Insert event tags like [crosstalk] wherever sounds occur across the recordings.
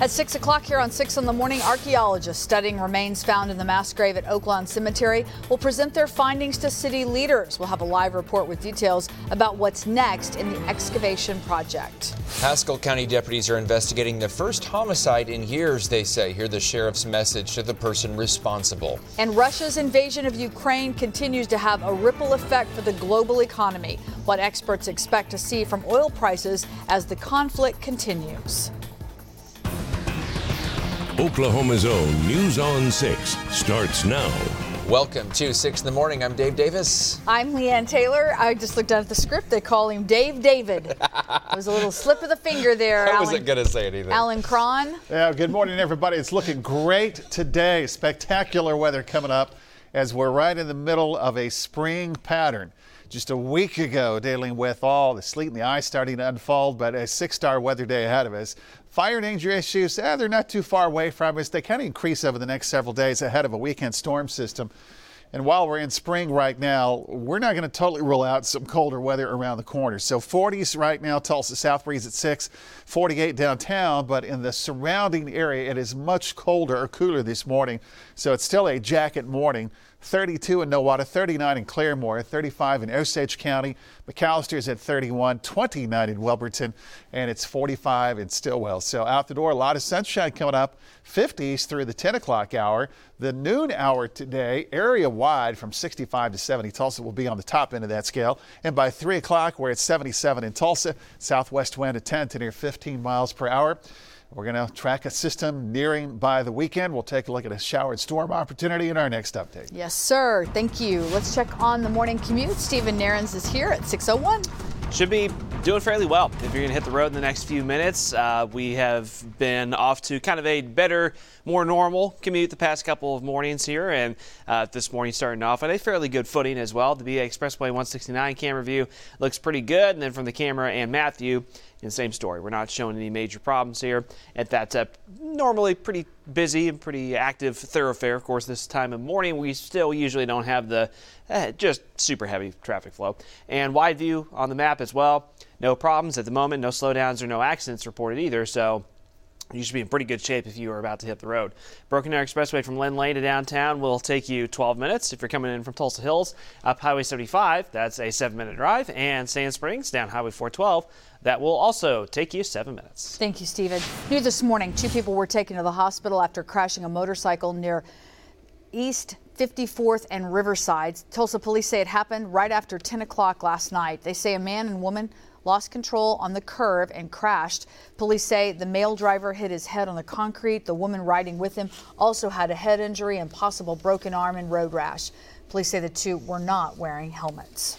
At 6 o'clock here on 6 in the morning, archaeologists studying remains found in the mass grave at Oaklawn Cemetery will present their findings to city leaders. We'll have a live report with details about what's next in the excavation project. Haskell County deputies are investigating the first homicide in years, they say. Hear the sheriff's message to the person responsible. And Russia's invasion of Ukraine continues to have a ripple effect for the global economy. What experts expect to see from oil prices as the conflict continues. Oklahoma's own News on 6 starts now. Welcome to 6 in the morning. I'm Dave Davis. I'm Leanne Taylor. I just looked down at the script. They call him Dave David. [laughs] it was a little slip of the finger there. I Alan, wasn't going to say anything. Alan Crone. Yeah, good morning, everybody. It's looking great today. Spectacular weather coming up as we're right in the middle of a spring pattern just a week ago dealing with all the sleet and the ice starting to unfold, but a six star weather day ahead of us. Fire danger issues, eh, they're not too far away from us. They kind of increase over the next several days ahead of a weekend storm system. And while we're in spring right now, we're not going to totally rule out some colder weather around the corner. So 40s right now, Tulsa south breeze at 6, 48 downtown, but in the surrounding area, it is much colder or cooler this morning. So it's still a jacket morning. 32 in Nowata, 39 in Claremore, 35 in Osage County. McAlester's at 31, 29 in Wilburton, and it's 45 in Stilwell. So out the door, a lot of sunshine coming up. 50s through the 10 o'clock hour. The noon hour today, area wide from 65 to 70. Tulsa will be on the top end of that scale. And by 3 o'clock, we're at 77 in Tulsa. Southwest wind at 10 to near 15 miles per hour. We're going to track a system nearing by the weekend. We'll take a look at a shower and storm opportunity in our next update. Yes, sir. Thank you. Let's check on the morning commute. Stephen Nehrenz is here at 601. Should be doing fairly well if you're going to hit the road in the next few minutes. Uh, we have been off to kind of a better, more normal commute the past couple of mornings here, and uh, this morning starting off on a fairly good footing as well. The BA Expressway 169 camera view looks pretty good, and then from the camera and Matthew, same story. We're not showing any major problems here at that uh, normally pretty busy and pretty active thoroughfare. Of course, this time of morning, we still usually don't have the uh, just super heavy traffic flow. And wide view on the map as well. No problems at the moment, no slowdowns or no accidents reported either. So you should be in pretty good shape if you are about to hit the road. Broken Arrow Expressway from Lynn Lane to downtown will take you 12 minutes. If you're coming in from Tulsa Hills up Highway 75, that's a seven minute drive. And Sand Springs down Highway 412, that will also take you seven minutes. Thank you, Stephen. New this morning, two people were taken to the hospital after crashing a motorcycle near East 54th and Riverside. Tulsa police say it happened right after 10 o'clock last night. They say a man and woman lost control on the curve and crashed. Police say the male driver hit his head on the concrete. The woman riding with him also had a head injury and possible broken arm and road rash. Police say the two were not wearing helmets.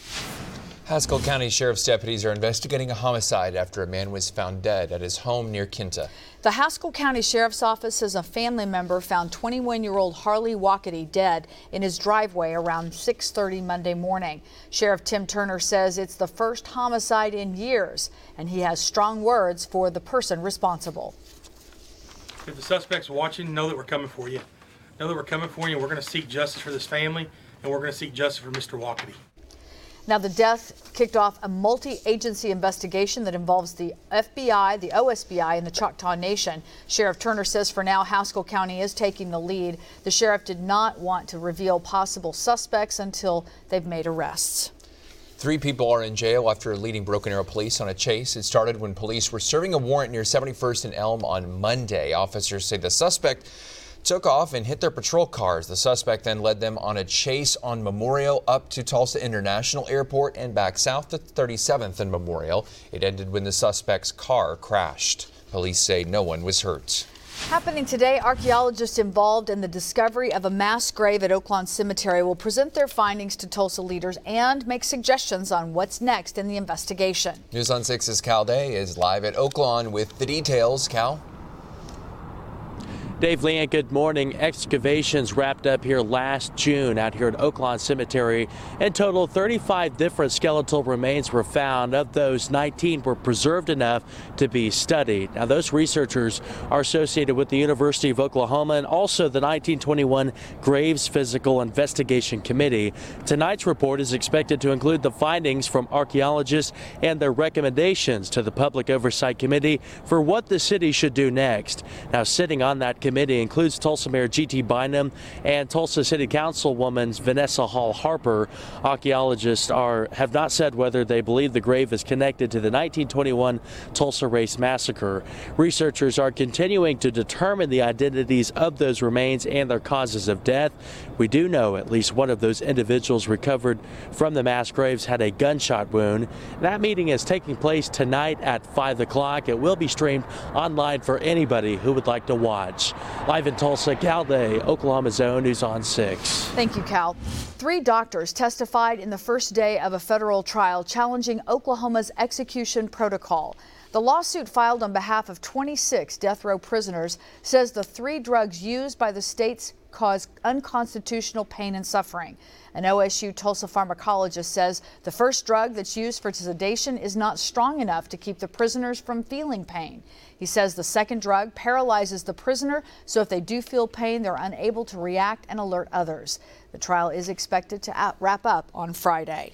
Haskell County Sheriff's deputies are investigating a homicide after a man was found dead at his home near Kinta. The Haskell County Sheriff's Office says a family member found 21-year-old Harley Wackety dead in his driveway around 6:30 Monday morning. Sheriff Tim Turner says it's the first homicide in years, and he has strong words for the person responsible. If the suspect's watching, know that we're coming for you. Know that we're coming for you. We're going to seek justice for this family, and we're going to seek justice for Mr. Wackety. Now, the death kicked off a multi agency investigation that involves the FBI, the OSBI, and the Choctaw Nation. Sheriff Turner says for now, Haskell County is taking the lead. The sheriff did not want to reveal possible suspects until they've made arrests. Three people are in jail after leading Broken Arrow police on a chase. It started when police were serving a warrant near 71st and Elm on Monday. Officers say the suspect took off and hit their patrol cars. The suspect then led them on a chase on Memorial up to Tulsa International Airport and back south to 37th and Memorial. It ended when the suspect's car crashed. Police say no one was hurt. Happening today, archaeologists involved in the discovery of a mass grave at Oaklawn Cemetery will present their findings to Tulsa leaders and make suggestions on what's next in the investigation. News on 6's Cal Day is live at Oaklawn with the details. Cal? Dave Leanne, good morning. Excavations wrapped up here last June out here at Oaklawn Cemetery. In total, 35 different skeletal remains were found. Of those, 19 were preserved enough to be studied. Now, those researchers are associated with the University of Oklahoma and also the 1921 Graves Physical Investigation Committee. Tonight's report is expected to include the findings from archaeologists and their recommendations to the Public Oversight Committee for what the city should do next. Now, sitting on that committee, committee includes Tulsa Mayor G.T. Bynum and Tulsa City Councilwoman Vanessa Hall Harper. Archaeologists are have not said whether they believe the grave is connected to the 1921 Tulsa Race Massacre. Researchers are continuing to determine the identities of those remains and their causes of death. We do know at least one of those individuals recovered from the mass graves had a gunshot wound. That meeting is taking place tonight at 5 o'clock. It will be streamed online for anybody who would like to watch. Live in Tulsa, Cal Day, Oklahoma's own News on 6. Thank you, Cal. Three doctors testified in the first day of a federal trial challenging Oklahoma's execution protocol. The lawsuit filed on behalf of 26 death row prisoners says the three drugs used by the states cause unconstitutional pain and suffering. An OSU Tulsa pharmacologist says the first drug that's used for sedation is not strong enough to keep the prisoners from feeling pain. He says the second drug paralyzes the prisoner, so if they do feel pain, they're unable to react and alert others. The trial is expected to wrap up on Friday.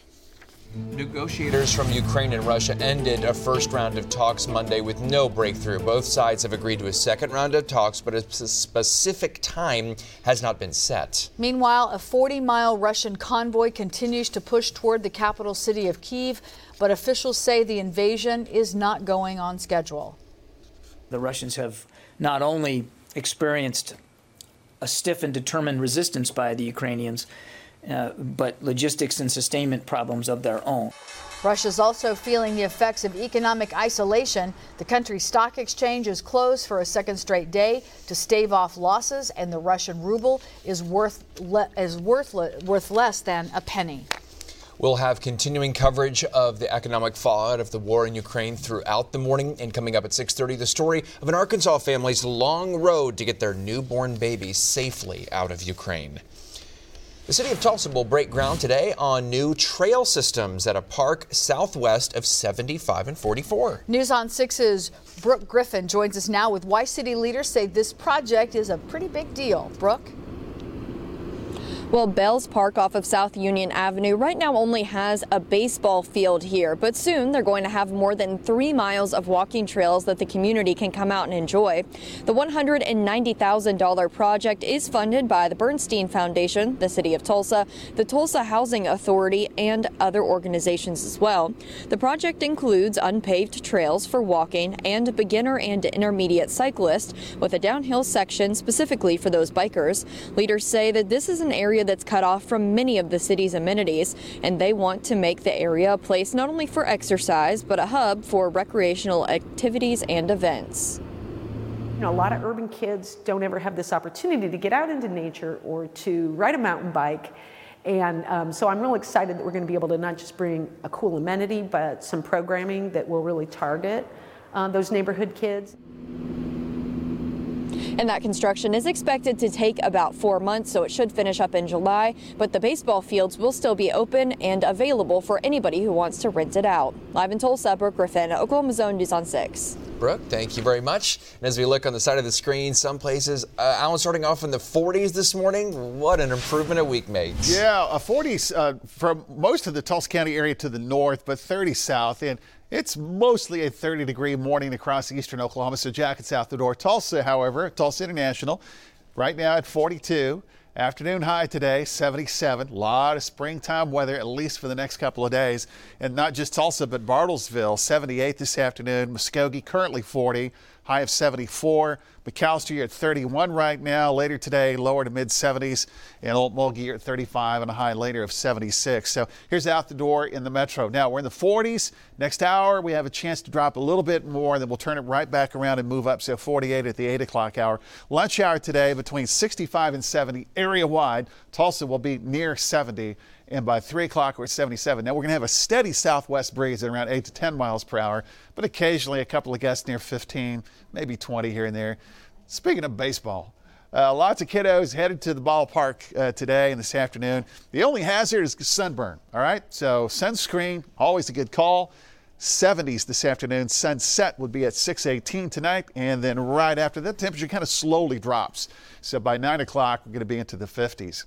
Negotiators from Ukraine and Russia ended a first round of talks Monday with no breakthrough. Both sides have agreed to a second round of talks, but a specific time has not been set. Meanwhile, a 40 mile Russian convoy continues to push toward the capital city of Kiev, but officials say the invasion is not going on schedule. The Russians have not only experienced a stiff and determined resistance by the Ukrainians, uh, but logistics and sustainment problems of their own. Russia's also feeling the effects of economic isolation. The country's stock exchange is closed for a second straight day to stave off losses, and the Russian ruble is worth le- is worth, le- worth less than a penny. We'll have continuing coverage of the economic fallout of the war in Ukraine throughout the morning. And coming up at 6:30, the story of an Arkansas family's long road to get their newborn baby safely out of Ukraine. The city of Tulsa will break ground today on new trail systems at a park southwest of 75 and 44. News on 6's Brooke Griffin joins us now with why city leaders say this project is a pretty big deal. Brooke? Well, Bells Park off of South Union Avenue right now only has a baseball field here, but soon they're going to have more than three miles of walking trails that the community can come out and enjoy. The $190,000 project is funded by the Bernstein Foundation, the City of Tulsa, the Tulsa Housing Authority, and other organizations as well. The project includes unpaved trails for walking and beginner and intermediate cyclists with a downhill section specifically for those bikers. Leaders say that this is an area that's cut off from many of the city's amenities, and they want to make the area a place not only for exercise, but a hub for recreational activities and events. You know, a lot of urban kids don't ever have this opportunity to get out into nature or to ride a mountain bike. And um, so I'm real excited that we're going to be able to not just bring a cool amenity, but some programming that will really target uh, those neighborhood kids. And that construction is expected to take about four months, so it should finish up in July. But the baseball fields will still be open and available for anybody who wants to rent it out. Live in Tulsa, Brooke Griffin, Oklahoma Zone News on 6. Brooke, thank you very much. And as we look on the side of the screen, some places, uh, Alan, starting off in the 40s this morning. What an improvement a week makes. Yeah, a 40s uh, from most of the Tulsa County area to the north, but 30 south. And it's mostly a 30 degree morning across eastern Oklahoma, so jackets out the door. Tulsa, however, Tulsa International, right now at 42. Afternoon high today, 77. A lot of springtime weather, at least for the next couple of days. And not just Tulsa, but Bartlesville, 78 this afternoon. Muskogee, currently 40 high of 74. McAlester, you're at 31 right now. Later today, lower to mid 70s. And Okmulgee, you're at 35 and a high later of 76. So here's out the door in the metro. Now we're in the 40s. Next hour, we have a chance to drop a little bit more, and then we'll turn it right back around and move up. So 48 at the 8 o'clock hour. Lunch hour today between 65 and 70 area wide. Tulsa will be near 70 and by 3 o'clock we're at 77. Now we're going to have a steady southwest breeze at around 8 to 10 miles per hour, but occasionally a couple of gusts near 15, maybe 20 here and there. Speaking of baseball, uh, lots of kiddos headed to the ballpark uh, today and this afternoon. The only hazard is sunburn, all right? So sunscreen, always a good call. 70s this afternoon. Sunset would be at 618 tonight. And then right after that, temperature kind of slowly drops. So by 9 o'clock, we're going to be into the 50s.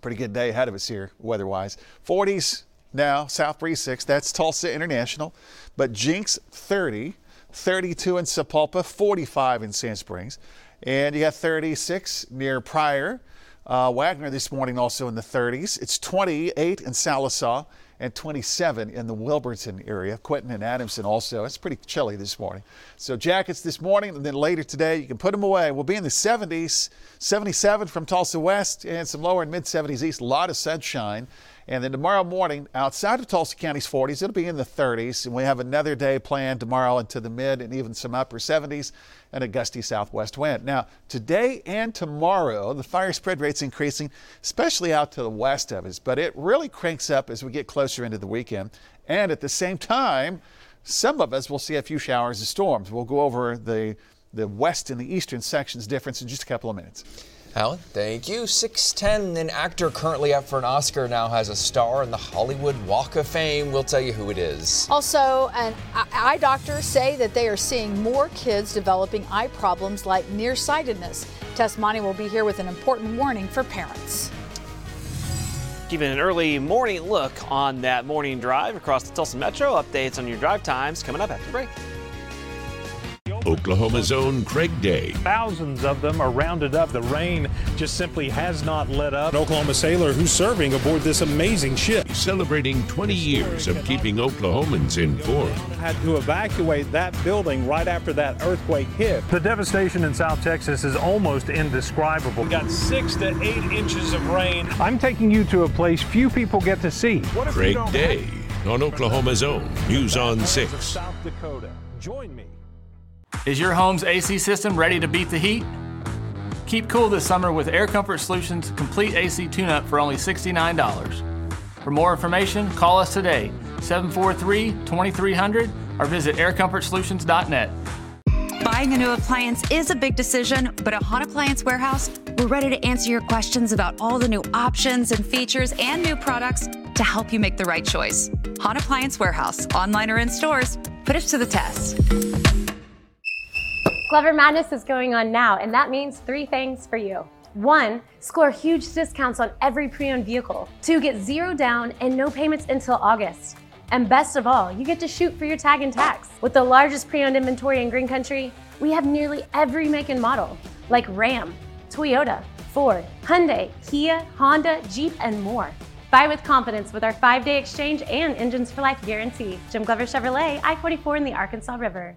Pretty good day ahead of us here, weather wise. 40s now, South Breeze 6. That's Tulsa International. But Jenks 30, 32 in Sapulpa, 45 in Sand Springs. And you got 36 near Pryor. Uh, Wagoner this morning also in the 30s. It's 28 in Sallisaw and 27 in the Wilburton area. Quinton and Adamson also. It's pretty chilly this morning. So jackets this morning and then later today, you can put them away. We'll be in the 70s, 77 from Tulsa West and some lower and mid 70s east. A lot of sunshine. And then tomorrow morning, outside of Tulsa County's 40s, it'll be in the 30s. And we have another day planned tomorrow into the mid and even some upper 70s and a gusty southwest wind. Now, today and tomorrow, the fire spread rate's increasing, especially out to the west of us, but it really cranks up as we get closer into the weekend. And at the same time, some of us will see a few showers and storms. We'll go over the, the west and the eastern sections difference in just a couple of minutes. Alan, thank you. 6'10, an actor currently up for an Oscar, now has a star in the Hollywood Walk of Fame. We'll tell you who it is. Also, an eye doctors say that they are seeing more kids developing eye problems like nearsightedness. Tess Maune will be here with an important warning for parents. Giving an early morning look on that morning drive across the Tulsa Metro. Updates on your drive times coming up after break. Oklahoma's own Craig Day. Thousands of them are rounded up. The rain just simply has not let up. An Oklahoma sailor who's serving aboard this amazing ship. Celebrating 20 years of keeping Oklahomans informed. Had to evacuate that building right after that earthquake hit. The devastation in South Texas is almost indescribable. We got six to eight inches of rain. I'm taking you to a place few people get to see. Craig Day on Oklahoma's own News on 6. South Dakota. Join me. Is your home's AC system ready to beat the heat? Keep cool this summer with Air Comfort Solutions complete AC tune-up for only $69. For more information, call us today, 743-2300 or visit aircomfortsolutions.net. Buying a new appliance is a big decision, but at Hahn Appliance Warehouse, we're ready to answer your questions about all the new options and features and new products to help you make the right choice. Hahn Appliance Warehouse, online or in stores, put us to the test. Glover Madness is going on now, and that means three things for you. One, score huge discounts on every pre-owned vehicle. Two, get zero down and no payments until August. And best of all, you get to shoot for your tag and tax. With the largest pre-owned inventory in Green Country, we have nearly every make and model, like Ram, Toyota, Ford, Hyundai, Kia, Honda, Jeep, and more. Buy with confidence with our five-day exchange and Engines for Life guarantee. Jim Glover Chevrolet, I-44 in the Arkansas River.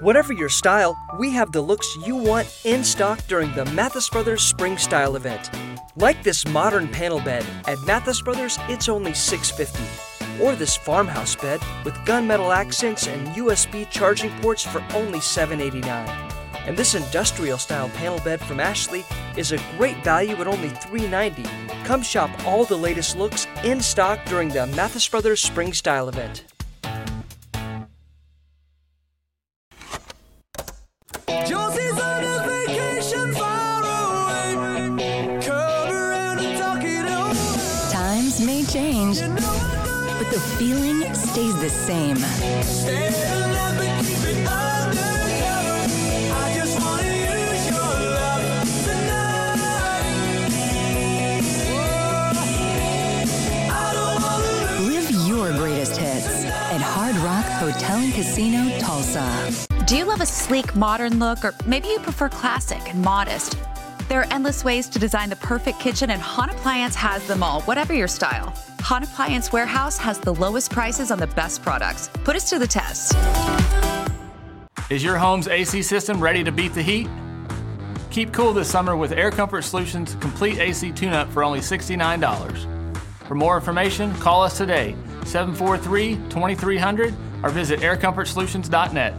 Whatever your style, we have the looks you want in stock during the Mathis Brothers Spring Style event. Like this modern panel bed, at Mathis Brothers it's only 650. Or this farmhouse bed with gunmetal accents and USB charging ports for only 789. And this industrial style panel bed from Ashley is a great value at only 390. Come shop all the latest looks in stock during the Mathis Brothers Spring Style event. Stays the same. Live your greatest hits at Hard Rock Hotel and Casino Tulsa. Do you love a sleek, modern look, or maybe you prefer classic and modest? There are endless ways to design the perfect kitchen, and Hahn Appliance has them all, whatever your style. Hahn Appliance Warehouse has the lowest prices on the best products. Put us to the test. Is your home's AC system ready to beat the heat? Keep cool this summer with Air Comfort Solutions complete AC tune-up for only $69. For more information, call us today, 743-2300 or visit aircomfortsolutions.net.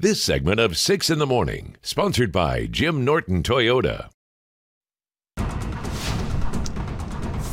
This segment of 6 in the Morning, sponsored by Jim Norton Toyota.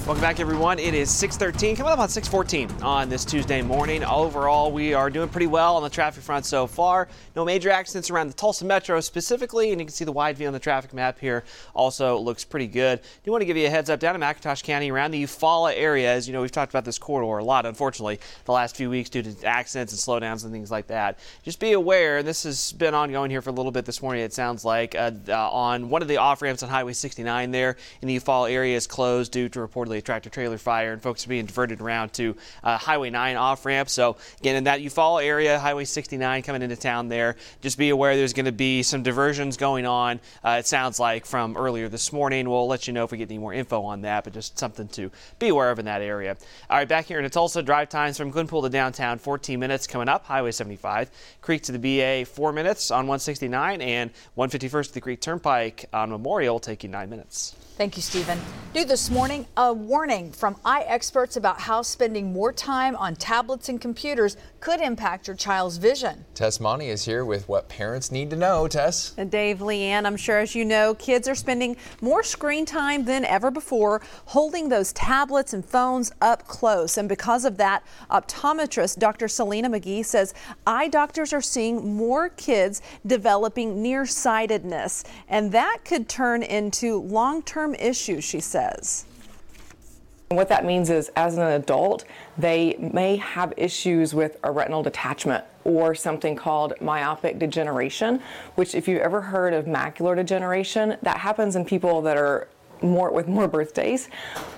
Welcome back, everyone. It is 6:13, coming up on 6:14 on this Tuesday morning. Overall, we are doing pretty well on the traffic front so far. No major accidents around the Tulsa Metro specifically, and you can see the wide view on the traffic map here. Also looks pretty good. Do you want to give you a heads up down in McIntosh County around the Eufaula area. As you know, we've talked about this corridor a lot, unfortunately, the last few weeks due to accidents and slowdowns and things like that. Just be aware, and this has been ongoing here for a little bit this morning. It sounds like uh, uh, on one of the off ramps on Highway 69 there in the Eufaula area is closed due to reportedly a tractor trailer fire, and folks are being diverted around to uh, Highway 9 off ramp. So, again, in that Eufaula area, Highway 69 coming into town there, just be aware there's going to be some diversions going on. Uh, it sounds like from earlier this morning. We'll let you know if we get any more info on that, but just something to be aware of in that area. All right, back here in Tulsa, drive times from Glenpool to downtown 14 minutes coming up, Highway 75. Creek to the BA 4 minutes on 169, and 151st to the Creek Turnpike on Memorial taking 9 minutes. Thank you, Stephen. New this morning, a warning from eye experts about how spending more time on tablets and computers could impact your child's vision. Tess Maune is here with what parents need to know. Tess. And Dave, Leanne, I'm sure as you know, kids are spending more screen time than ever before, holding those tablets and phones up close. And because of that, optometrist Dr. Selena McGee says eye doctors are seeing more kids developing nearsightedness, and that could turn into long-term issues, she says. What that means is, as an adult, they may have issues with a retinal detachment or something called myopic degeneration, which, if you've ever heard of macular degeneration, that happens in people that are more with more birthdays.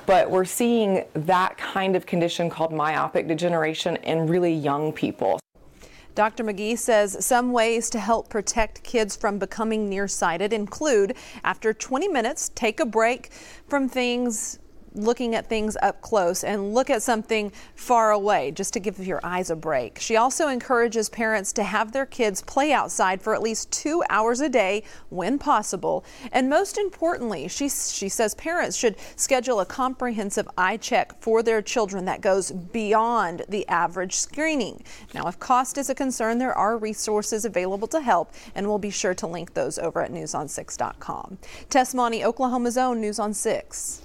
But we're seeing that kind of condition called myopic degeneration in really young people. Dr. McGee says some ways to help protect kids from becoming nearsighted include after 20 minutes, take a break from things looking at things up close and look at something far away just to give your eyes a break. She also encourages parents to have their kids play outside for at least two hours a day when possible. And most importantly, she, she says parents should schedule a comprehensive eye check for their children that goes beyond the average screening. Now, if cost is a concern, there are resources available to help, and we'll be sure to link those over at newson6.com. Tess Maune, Oklahoma's own News on 6.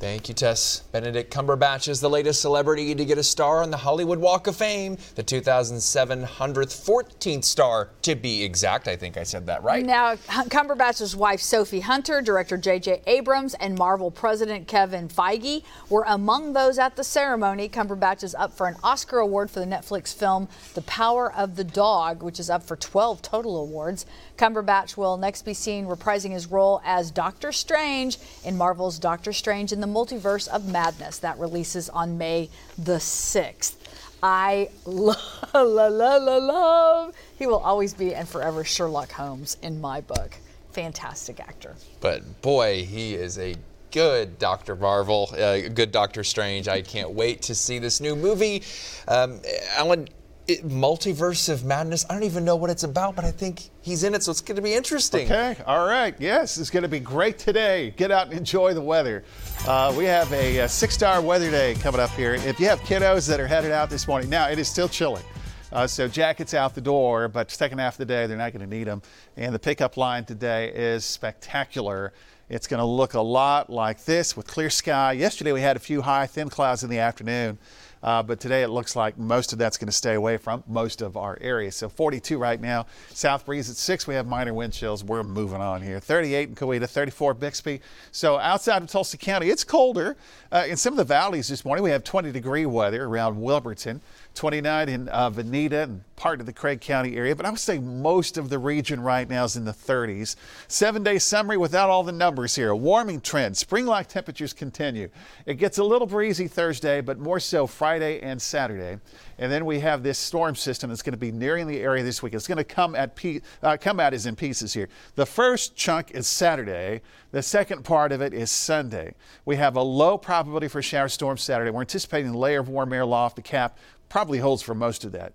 Thank you, Tess. Benedict Cumberbatch is the latest celebrity to get a star on the Hollywood Walk of Fame, the 2,714th star, to be exact. I think I said that right. Now, Cumberbatch's wife, Sophie Hunter, director J.J. Abrams, and Marvel president Kevin Feige were among those at the ceremony. Cumberbatch is up for an Oscar award for the Netflix film The Power of the Dog, which is up for 12 total awards. Cumberbatch will next be seen reprising his role as Doctor Strange in Marvel's Doctor Strange in the Multiverse of Madness that releases on May the 6th. I love, love, love, love. He will always be and forever Sherlock Holmes in my book. Fantastic actor. But boy, he is a good Dr. Marvel, uh, good Doctor Strange. I can't wait to see this new movie. Um, Alan, it, multiverse of madness. I don't even know what it's about, but I think he's in it, so it's going to be interesting. Okay, all right. Yes, it's going to be great today. Get out and enjoy the weather. Uh, we have a, a six-star weather day coming up here. If you have kiddos that are headed out this morning, now it is still chilly. Uh, so jackets out the door, but second half of the day they're not going to need them. And the pickup line today is spectacular. It's going to look a lot like this with clear sky. Yesterday we had a few high, thin clouds in the afternoon. Uh, but today it looks like most of that's going to stay away from most of our area. So 42 right now. South breeze at 6. We have minor wind chills. We're moving on here. 38 in Coweta, 34 Bixby. So outside of Tulsa County, it's colder. Uh, in some of the valleys this morning, we have 20 degree weather around Wilburton. 29 in uh, Vinita and part of the Craig County area, but I would say most of the region right now is in the 30s. Seven day summary without all the numbers here. A warming trend. Spring like temperatures continue. It gets a little breezy Thursday, but more so Friday and Saturday. And then we have this storm system that's going to be nearing the area this week. It's going to come at pe- uh, come at us in pieces here. The first chunk is Saturday. The second part of it is Sunday. We have a low probability for shower storms Saturday. We're anticipating a layer of warm air loft the cap probably holds for most of that.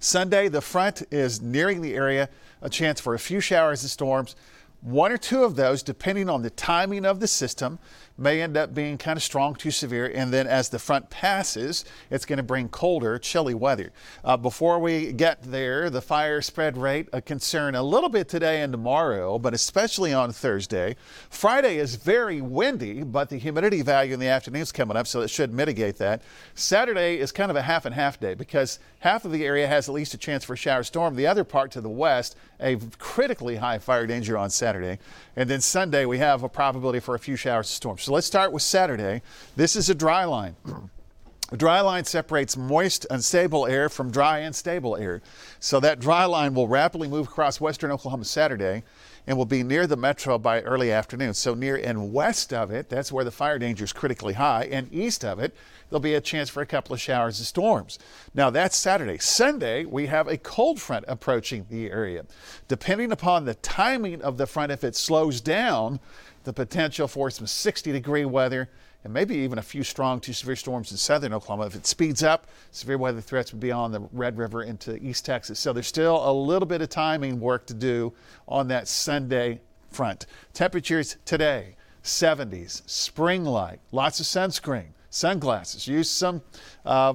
Sunday, the front is nearing the area, a chance for a few showers and storms. One or two of those, depending on the timing of the system, may end up being kind of strong to severe. And then as the front passes, it's going to bring colder, chilly weather. Uh, before we get there, the fire spread rate, a concern a little bit today and tomorrow, but especially on Thursday. Friday is very windy, but the humidity value in the afternoon is coming up, so it should mitigate that. Saturday is kind of a half and half day because half of the area has at least a chance for a shower storm. The other part to the west, a critically high fire danger on Saturday. And then Sunday, we have a probability for a few showers and storms. So let's start with Saturday. This is a dry line. A dry line separates moist, unstable air from dry and stable air. So that dry line will rapidly move across western Oklahoma Saturday and will be near the metro by early afternoon. So near and west of it, that's where the fire danger is critically high. And east of it, there'll be a chance for a couple of showers and storms. Now that's Saturday. Sunday, we have a cold front approaching the area. Depending upon the timing of the front, if it slows down, the potential for some 60 degree weather and maybe even a few strong to severe storms in southern Oklahoma. If it speeds up, severe weather threats would be on the Red River into East Texas. So there's still a little bit of timing work to do on that Sunday front. Temperatures today 70s, spring like, lots of sunscreen, sunglasses. Use some uh,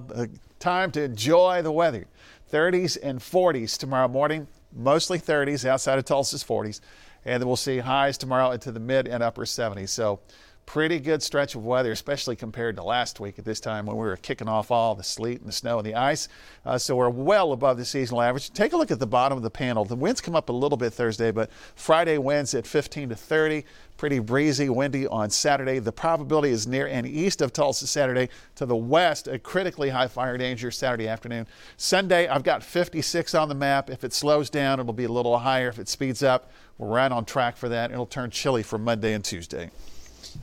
time to enjoy the weather. 30s and 40s tomorrow morning, mostly 30s, outside of Tulsa's 40s. And then we'll see highs tomorrow into the mid and upper 70s. So pretty good stretch of weather, especially compared to last week at this time when we were kicking off all the sleet and the snow and the ice. Uh, so we're well above the seasonal average. Take a look at the bottom of the panel. The winds come up a little bit Thursday, but Friday winds at 15 to 30. Pretty breezy, windy on Saturday. The probability is near and east of Tulsa Saturday. To the west, a critically high fire danger Saturday afternoon. Sunday, I've got 56 on the map. If it slows down, it'll be a little higher. If it speeds up, we're right on track for that. It'll turn chilly for Monday and Tuesday.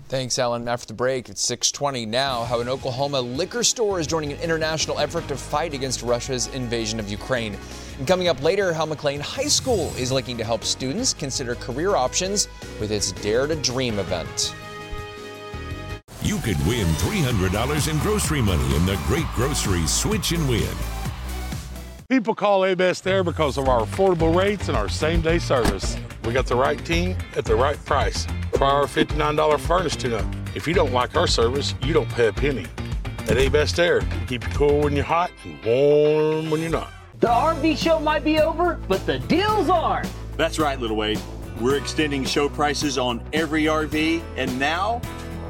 Thanks, Alan. After the break, it's 620 now. How an Oklahoma liquor store is joining an international effort to fight against Russia's invasion of Ukraine. And coming up later, how McLain High School is looking to help students consider career options with its Dare to Dream event. You could win $300 in grocery money in the Great Grocery Switch and Win. People call A Best there because of our affordable rates and our same day service. We got the right team at the right price. Try our $59 furnace tune up. If you don't like our service, you don't pay a penny. At A Best Air, keep you cool when you're hot and warm when you're not. The RV show might be over, but the deals aren't. That's right, Little Wade. We're extending show prices on every RV and now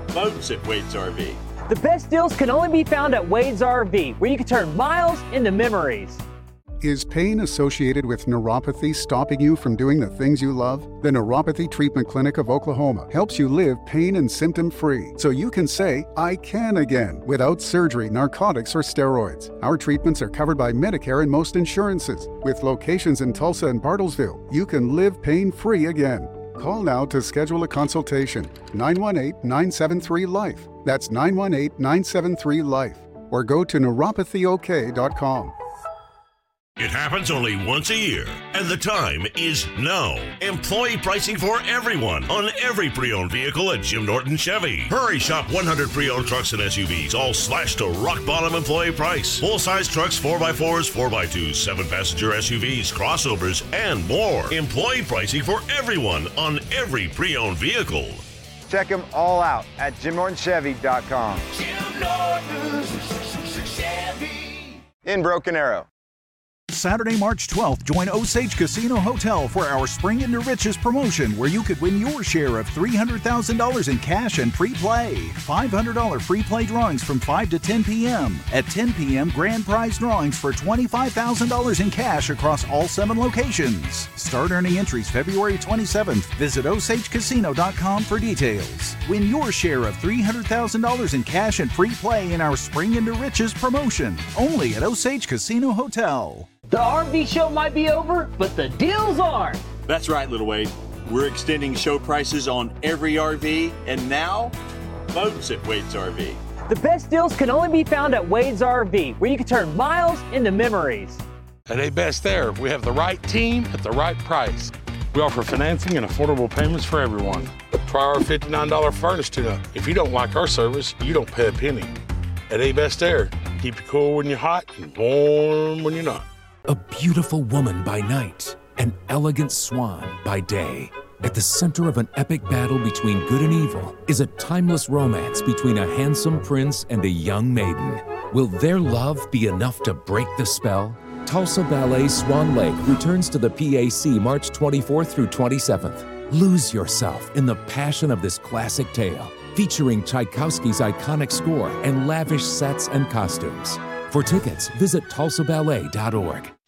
boats at Wade's RV. The best deals can only be found at Wade's RV, where you can turn miles into memories. Is pain associated with neuropathy stopping you from doing the things you love? The Neuropathy Treatment Clinic of Oklahoma helps you live pain and symptom free so you can say, I can again, without surgery, narcotics, or steroids. Our treatments are covered by Medicare and most insurances. With locations in Tulsa and Bartlesville, you can live pain free again. Call now to schedule a consultation 918 973 Life. That's 918 973 Life. Or go to neuropathyok.com. It happens only once a year, and the time is now. Employee pricing for everyone on every pre owned vehicle at Jim Norton Chevy. Hurry shop 100 pre owned trucks and SUVs, all slashed to rock bottom employee price. Full size trucks, 4x4s, 4x2s, 7 passenger SUVs, crossovers, and more. Employee pricing for everyone on every pre owned vehicle. Check them all out at JimNortonChevy.com. Jim Norton Chevy. In Broken Arrow. Saturday, March 12th, join Osage Casino Hotel for our Spring into Riches promotion where you could win your share of $300,000 in cash and free play. $500 free play drawings from 5 to 10 p.m. At 10 p.m., grand prize drawings for $25,000 in cash across all seven locations. Start earning entries February 27th. Visit OsageCasino.com for details. Win your share of $300,000 in cash and free play in our Spring into Riches promotion. Only at Osage Casino Hotel. The RV show might be over, but the deals aren't. That's right, Little Wade. We're extending show prices on every RV and now boats at Wade's RV. The best deals can only be found at Wade's RV, where you can turn miles into memories. At A Best Air, we have the right team at the right price. We offer financing and affordable payments for everyone. Try our $59 furnace tune-up. If you don't like our service, you don't pay a penny. At A Best Air, keep you cool when you're hot and warm when you're not. A beautiful woman by night, an elegant swan by day. At the center of an epic battle between good and evil is a timeless romance between a handsome prince and a young maiden. Will their love be enough to break the spell? Tulsa Ballet Swan Lake returns to the PAC March 24th through 27th. Lose yourself in the passion of this classic tale, featuring Tchaikovsky's iconic score and lavish sets and costumes. For tickets, visit tulsaballet.org.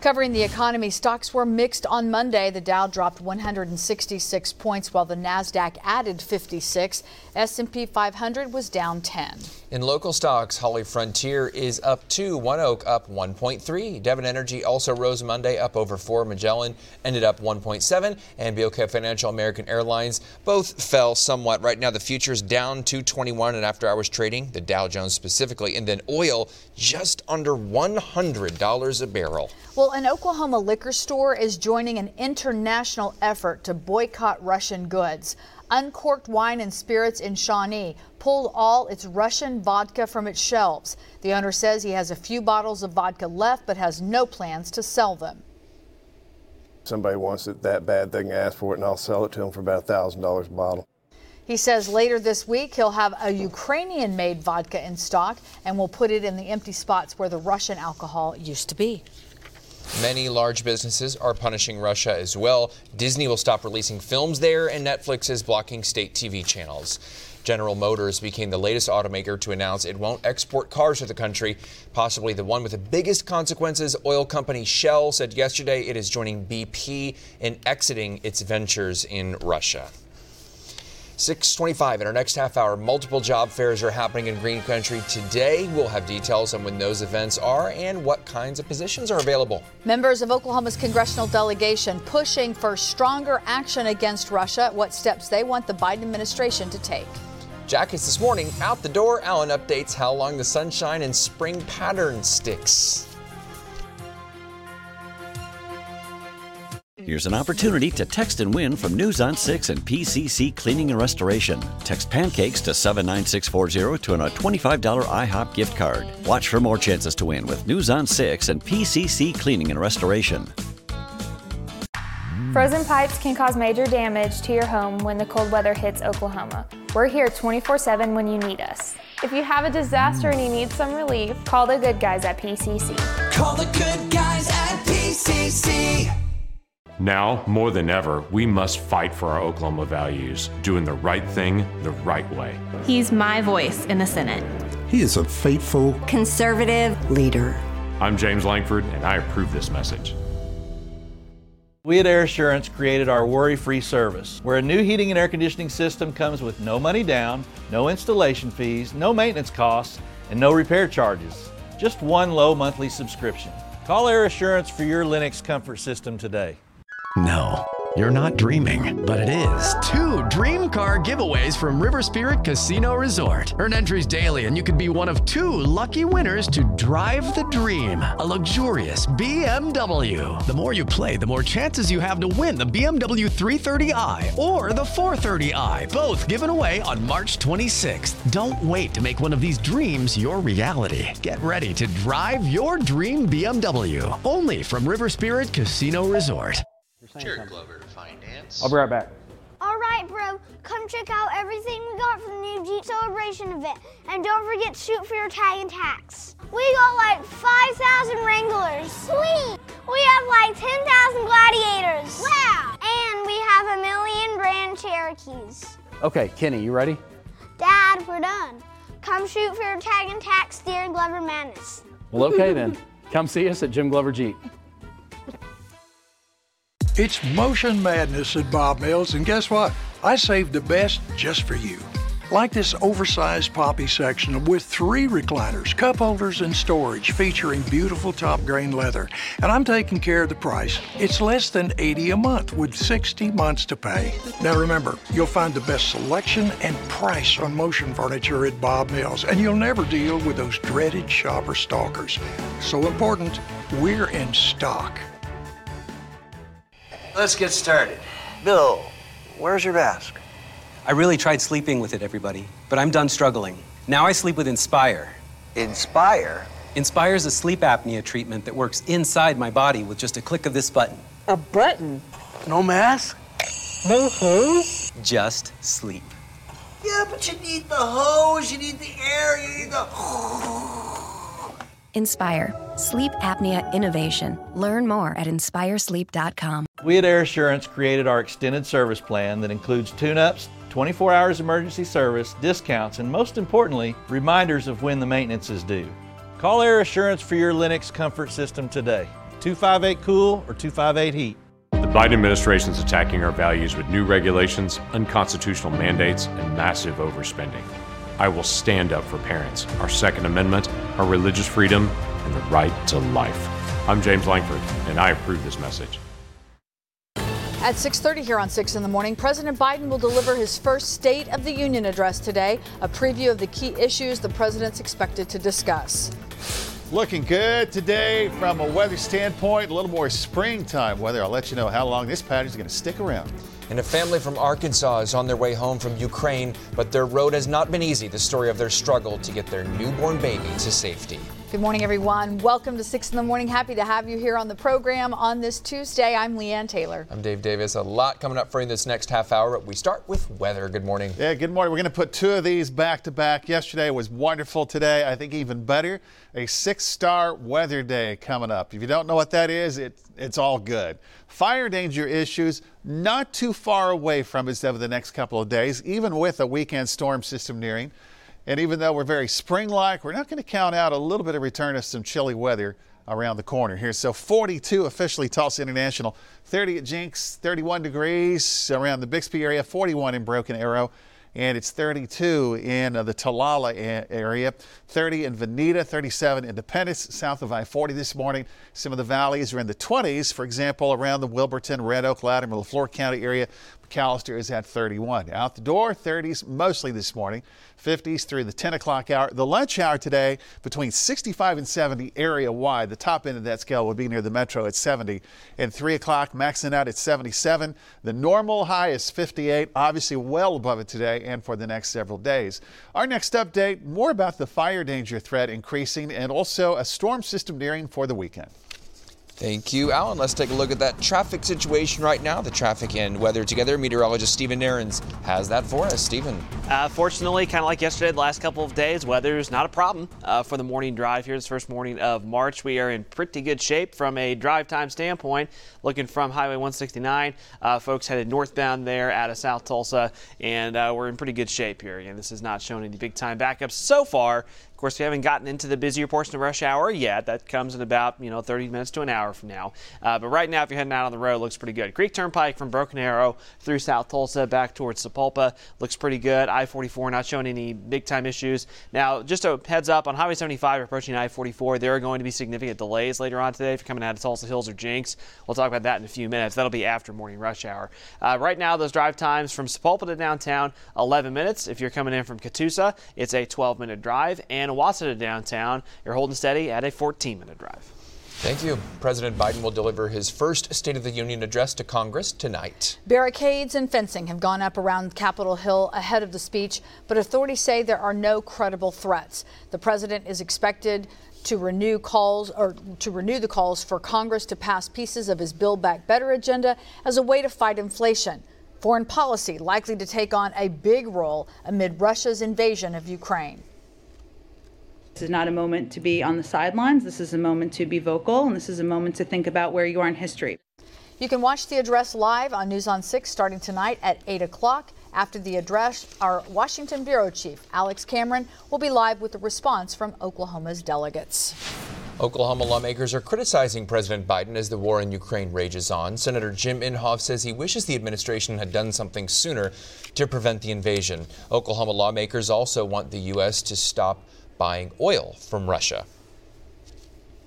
Covering the economy, stocks were mixed on Monday. The Dow dropped 166 points while the Nasdaq added 56. S&P 500 was down 10. In local stocks, Holly Frontier is up 2, ONEOK up 1.3. Devon Energy also rose Monday up over 4. Magellan ended up 1.7 and BOK Financial American Airlines both fell somewhat. Right now the futures down 221 and after hours trading, the Dow Jones specifically, and then oil just under $100 a barrel. Well, an Oklahoma liquor store is joining an international effort to boycott Russian goods. Uncorked Wine and Spirits in Shawnee pulled all its Russian vodka from its shelves. The owner says he has a few bottles of vodka left but has no plans to sell them. Somebody wants it that bad, they can ask for it, and I'll sell it to them for about $1,000 a bottle. He says later this week he'll have a Ukrainian made vodka in stock and will put it in the empty spots where the Russian alcohol used to be. Many large businesses are punishing Russia as well. Disney will stop releasing films there, and Netflix is blocking state TV channels. General Motors became the latest automaker to announce it won't export cars to the country, possibly the one with the biggest consequences. Oil company Shell said yesterday it is joining BP in exiting its ventures in Russia. 625 in our next half hour. Multiple job fairs are happening in Green Country today. We'll have details on when those events are and what kinds of positions are available. Members of Oklahoma's congressional delegation pushing for stronger action against Russia, what steps they want the Biden administration to take. Jackets this morning out the door. Alan updates how long the sunshine and spring pattern sticks. Here's an opportunity to text and win from News on 6 and PCC Cleaning and Restoration. Text pancakes to 79640 to earn a uh, $25 IHOP gift card. Watch for more chances to win with News on 6 and PCC Cleaning and Restoration. Frozen pipes can cause major damage to your home when the cold weather hits Oklahoma. We're here 24 7 when you need us. If you have a disaster and you need some relief, call the good guys at PCC. Call the good guys at PCC. Now, more than ever, we must fight for our Oklahoma values, doing the right thing the right way. He's my voice in the Senate. He is a faithful, conservative leader. I'm James Lankford, and I approve this message. We at Air Assurance created our worry free service, where a new heating and air conditioning system comes with no money down, no installation fees, no maintenance costs, and no repair charges. Just one low monthly subscription. Call Air Assurance for your Lennox comfort system today. No, you're not dreaming, but it is. Two dream car giveaways from River Spirit Casino Resort. Earn entries daily, and you could be one of two lucky winners to drive the dream a luxurious BMW. The more you play, the more chances you have to win the BMW 330i or the 430i, both given away on March 26th. Don't wait to make one of these dreams your reality. Get ready to drive your dream BMW only from River Spirit Casino Resort. Jared Glover, Finance. I'll be right back. All right, bro. Come check out everything we got for the new Jeep Celebration event. And don't forget to shoot for your tag and tax. We got like 5,000 Wranglers. Sweet. We have like 10,000 Gladiators. Wow. And we have a million brand Cherokees. Okay, Kenny, you ready? Dad, we're done. Come shoot for your tag and tax, dear Glover Madness. Well, okay then. Come see us at Jim Glover Jeep. It's Motion Madness at Bob Mills, and guess what? I saved the best just for you. Like this oversized poppy section with three recliners, cup holders, and storage featuring beautiful top grain leather. And I'm taking care of the price. It's less than 80 a month with 60 months to pay. Now remember, you'll find the best selection and price on motion furniture at Bob Mills, and you'll never deal with those dreaded shopper stalkers. So important, we're in stock. Let's get started. Bill, where's your mask? I really tried sleeping with it, everybody, but I'm done struggling. Now I sleep with Inspire. Inspire? Inspire is a sleep apnea treatment that works inside my body with just a click of this button. A button? No mask? No hose? Just sleep. Yeah, but you need the hose, you need the air, you need the. Inspire. Sleep apnea innovation. Learn more at inspiresleep.com. We at Air Assurance created our extended service plan that includes tune ups, 24 hours emergency service, discounts, and most importantly, reminders of when the maintenance is due. Call Air Assurance for your Lennox comfort system today. 258 Cool or 258 Heat. The Biden administration is attacking our values with new regulations, unconstitutional mandates, and massive overspending. I will stand up for parents, our Second Amendment, our religious freedom, and the right to life. I'm James Lankford, and I approve this message. At 6:30 here on 6 in the morning, President Biden will deliver his first State of the Union address today, a preview of the key issues the president's expected to discuss. Looking good today from a weather standpoint, a little more springtime weather. I'll let you know how long this pattern is going to stick around. And a family from Arkansas is on their way home from Ukraine, but their road has not been easy. The story of their struggle to get their newborn baby to safety. Good morning, everyone. Welcome to 6 in the morning. Happy to have you here on the program on this Tuesday. I'm Leanne Taylor. I'm Dave Davis. A lot coming up for you this next half hour. We start with weather. Good morning. Yeah, good morning. We're going to put two of these back to back. Yesterday was wonderful. Today, I think even better. A six star weather day coming up. If you don't know what that is, it, it's all good. Fire danger issues not too far away from us over the next couple of days, even with a weekend storm system nearing. And even though we're very spring like, we're not going to count out a little bit of return of some chilly weather around the corner here. So 42 officially Tulsa International, 30 at Jenks, 31 degrees around the Bixby area, 41 in Broken Arrow and it's 32 in uh, the Talala area, 30 in Vinita, 37 Independence, south of I-40 this morning. Some of the valleys are in the 20s, for example, around the Wilburton, Red Oak, Latimer, LeFlore County area. McAlester is at 31. Out the door, 30s mostly this morning. 50s through the 10 o'clock hour. The lunch hour today between 65 and 70 area wide. The top end of that scale would be near the metro at 70. And 3 o'clock maxing out at 77. The normal high is 58, obviously well above it today and for the next several days. Our next update more about the fire danger threat increasing and also a storm system nearing for the weekend. Thank you, Alan. Let's take a look at that traffic situation right now. The traffic and weather together. Meteorologist Stephen Nehrenz has that for us. Stephen. Uh, fortunately, kind of like yesterday, the last couple of days, weather is not a problem uh, for the morning drive here. This first morning of March, we are in pretty good shape from a drive time standpoint. Looking from Highway 169, uh, folks headed northbound there out of South Tulsa, and uh, we're in pretty good shape here. Again, this is not showing any big time backups so far course, we haven't gotten into the busier portion of rush hour yet. That comes in about you know 30 minutes to an hour from now. Uh, but right now, if you're heading out on the road, looks pretty good. Creek Turnpike from Broken Arrow through South Tulsa back towards Sapulpa looks pretty good. I-44 not showing any big time issues. Now, just a heads up on Highway 75 approaching I-44, there are going to be significant delays later on today if you're coming out of Tulsa Hills or Jenks. We'll talk about that in a few minutes. That'll be after morning rush hour. Uh, right now, those drive times from Sapulpa to downtown 11 minutes. If you're coming in from Catoosa, it's a 12 minute drive, and Owasso to downtown downtown. You're holding steady at a 14 minute drive. Thank you. President Biden will deliver his first State of the Union address to Congress tonight. Barricades and fencing have gone up around Capitol Hill ahead of the speech, but authorities say there are no credible threats. The president is expected to renew calls or to renew the calls for Congress to pass pieces of his Build Back Better agenda as a way to fight inflation. Foreign policy likely to take on a big role amid Russia's invasion of Ukraine. This is not a moment to be on the sidelines. This is a moment to be vocal, and this is a moment to think about where you are in history. You can watch the address live on News on 6 starting tonight at 8 o'clock. After the address, our Washington Bureau Chief, Alex Cameron, will be live with a response from Oklahoma's delegates. Oklahoma lawmakers are criticizing President Biden as the war in Ukraine rages on. Senator Jim Inhofe says he wishes the administration had done something sooner to prevent the invasion. Oklahoma lawmakers also want the U.S. to stop buying oil from Russia.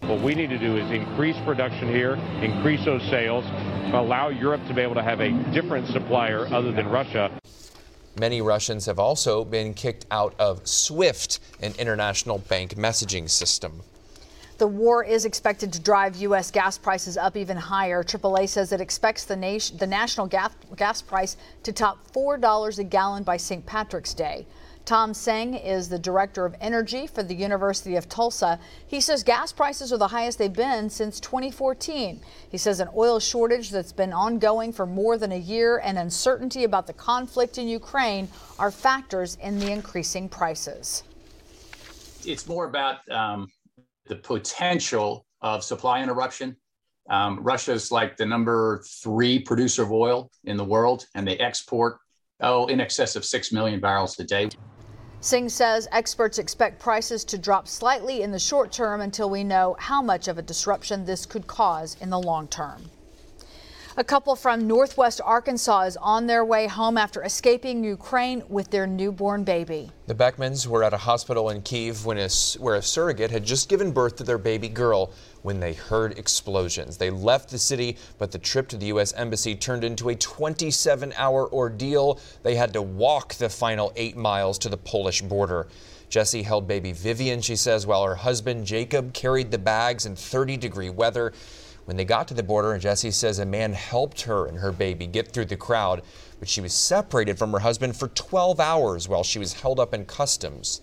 What we need to do is increase production here, increase those sales, allow Europe to be able to have a different supplier other than Russia. Many Russians have also been kicked out of SWIFT, an international bank messaging system. The war is expected to drive U.S. gas prices up even higher. AAA says it expects the, nation, the national gas, gas price to top $4 a gallon by St. Patrick's Day. Tom Seng is the director of energy for the University of Tulsa. He says gas prices are the highest they've been since 2014. He says an oil shortage that's been ongoing for more than a year and uncertainty about the conflict in Ukraine are factors in the increasing prices. It's more about um, the potential of supply interruption. Um, Russia's like the number three producer of oil in the world, and they export, oh, in excess of 6 million barrels a day. Seng says experts expect prices to drop slightly in the short term until we know how much of a disruption this could cause in the long term. A couple from northwest Arkansas is on their way home after escaping Ukraine with their newborn baby. The Beckmans were at a hospital in Kiev when a, where a surrogate had just given birth to their baby girl when they heard explosions. They left the city, but the trip to the U.S. Embassy turned into a 27 hour ordeal. They had to walk the final eight miles to the Polish border. Jesse held baby Vivian, she says, while her husband Jacob carried the bags in 30 degree weather. When they got to the border, Jesse says a man helped her and her baby get through the crowd, but she was separated from her husband for 12 hours while she was held up in customs.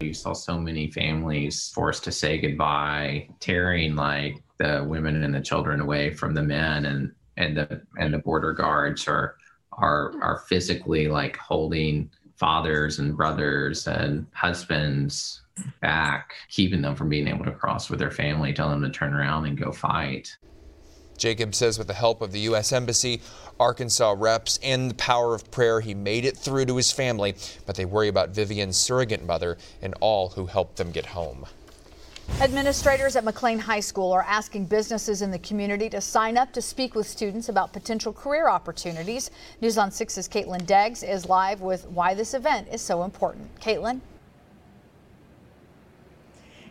You saw so many families forced to say goodbye, tearing like the women and the children away from the men, and and the and the border guards are are are physically like holding fathers and brothers and husbands back, keeping them from being able to cross with their family, telling them to turn around and go fight. Jacob says, with the help of the U.S. Embassy, Arkansas reps, and the power of prayer, he made it through to his family. But they worry about Vivian's surrogate mother and all who helped them get home. Administrators at McLain High School are asking businesses in the community to sign up to speak with students about potential career opportunities. News on 6's Caitlin Deggs is live with why this event is so important. Caitlin?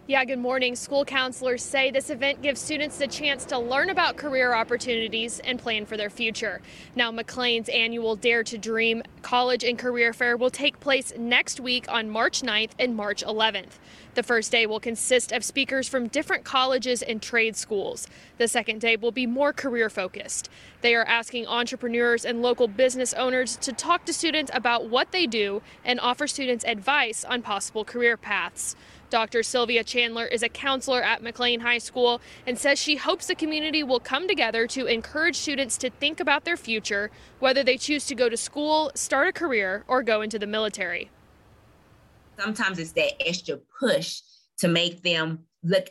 Yeah, good morning. School counselors say this event gives students the chance to learn about career opportunities and plan for their future. Now, McLain's annual Dare to Dream College and Career Fair will take place next week on March 9th and March 11th. The first day will consist of speakers from different colleges and trade schools. The second day will be more career focused. They are asking entrepreneurs and local business owners to talk to students about what they do and offer students advice on possible career paths. Dr. Sylvia Chandler is a counselor at McLain High School and says she hopes the community will come together to encourage students to think about their future, whether they choose to go to school, start a career, or go into the military. Sometimes it's that extra push to make them look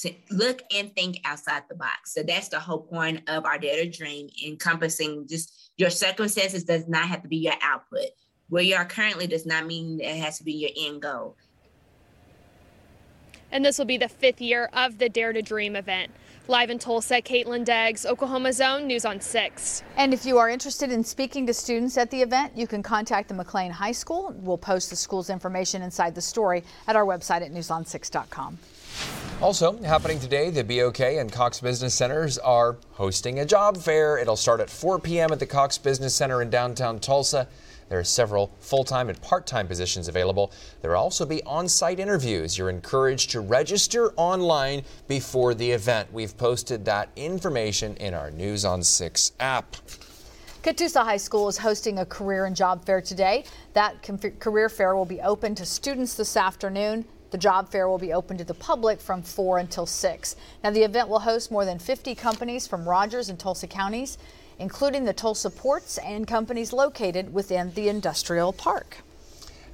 to look and think outside the box. So that's the whole point of our Dare to Dream, encompassing just your circumstances does not have to be your output. Where you are currently does not mean it has to be your end goal and this will be the fifth year of the Dare to Dream event. Live in Tulsa, Caitlin Deggs, Oklahoma Zone, News on 6. And if you are interested in speaking to students at the event, you can contact the McLain High School. We'll post the school's information inside the story at our website at newson6.com. Also happening today, the BOK and Cox Business Centers are hosting a job fair. It'll start at 4 p.m. at the Cox Business Center in downtown Tulsa. There are several full time and part time positions available. There will also be on site interviews. You're encouraged to register online before the event. We've posted that information in our News on 6 app. Catoosa High School is hosting a career and job fair today. That career fair will be open to students this afternoon. The job fair will be open to the public from 4 until 6. Now, the event will host more than 50 companies from Rogers and Tulsa counties including the Tulsa ports and companies located within the industrial park.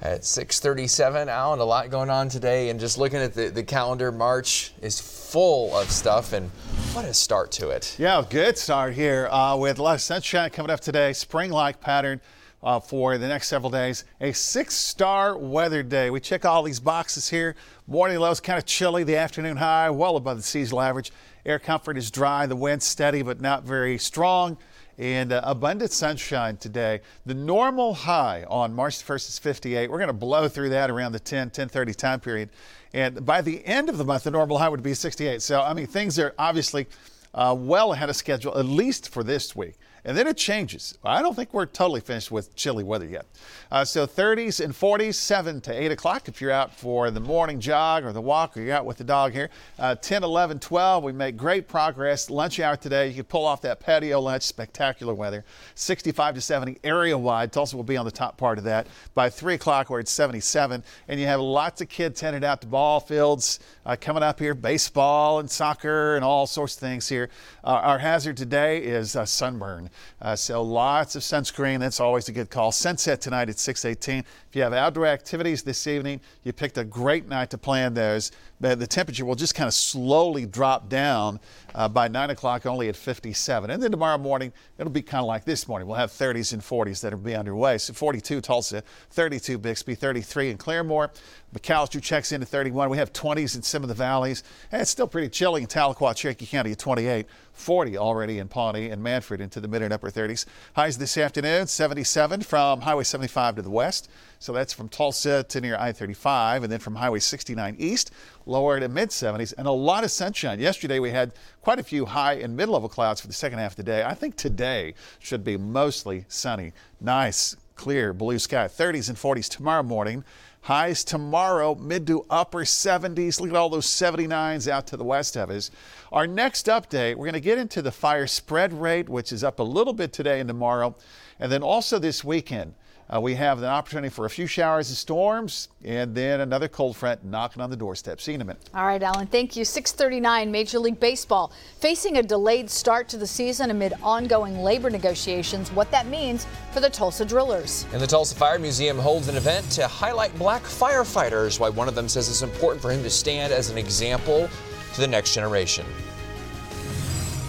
At 6:37, Alan, a lot going on today, and just looking at the, the calendar, March is full of stuff, and what a start to it! Yeah, good start here uh, with a lot of sunshine coming up today, spring-like pattern. Uh, for the next several days. A six star weather day. We check all these boxes here. Morning lows kind of chilly, the afternoon high well above the seasonal average. Air comfort is dry, the wind steady but not very strong and uh, abundant sunshine today. The normal high on March 1st is 58. We're going to blow through that around the 10, 1030 time period. And by the end of the month, the normal high would be 68. So, I mean, things are obviously uh, well ahead of schedule, at least for this week. And then it changes. I don't think we're totally finished with chilly weather yet. Uh, so 30s and 40s, 7 to 8 o'clock if you're out for the morning jog or the walk or you're out with the dog here. Uh, 10, 11, 12, we make great progress. Lunch hour today, you can pull off that patio lunch, spectacular weather. 65 to 70 area wide. Tulsa will be on the top part of that. By 3 o'clock, we're 77, and you have lots of kids headed out to ball fields uh, coming up here, baseball and soccer and all sorts of things here. Uh, our hazard today is uh, sunburn. Uh, so lots of sunscreen. That's always a good call. Sunset tonight at 618. If you have outdoor activities this evening, you picked a great night to plan those. But the temperature will just kind of slowly drop down uh, by 9 o'clock, only at 57. And then tomorrow morning, it'll be kind of like this morning. We'll have 30s and 40s that'll be underway. So 42 Tulsa, 32 Bixby, 33 in Claremore. McAlester checks in at 31. We have 20s in some of the valleys. And it's still pretty chilly in Tahlequah, Cherokee County at 28. 40 already in Pawnee and Mannford into the mid and upper 30s. Highs this afternoon, 77 from Highway 75 to the west. So that's from Tulsa to near I 35, and then from Highway 69 east, lower to mid 70s, and a lot of sunshine. Yesterday we had quite a few high and mid level clouds for the second half of the day. I think today should be mostly sunny. Nice, clear blue sky. 30s and 40s tomorrow morning. Highs tomorrow, mid to upper 70s. Look at all those 79s out to the west of us. Our next update, we're going to get into the fire spread rate, which is up a little bit today and tomorrow, and then also this weekend. Uh, we have an opportunity for a few showers and storms, and then another cold front knocking on the doorstep. See you in a minute. All right, Alan. Thank you. 6:39. Major League Baseball facing a delayed start to the season amid ongoing labor negotiations. What that means for the Tulsa Drillers. And the Tulsa Fire Museum holds an event to highlight black firefighters. Why one of them says it's important for him to stand as an example to the next generation.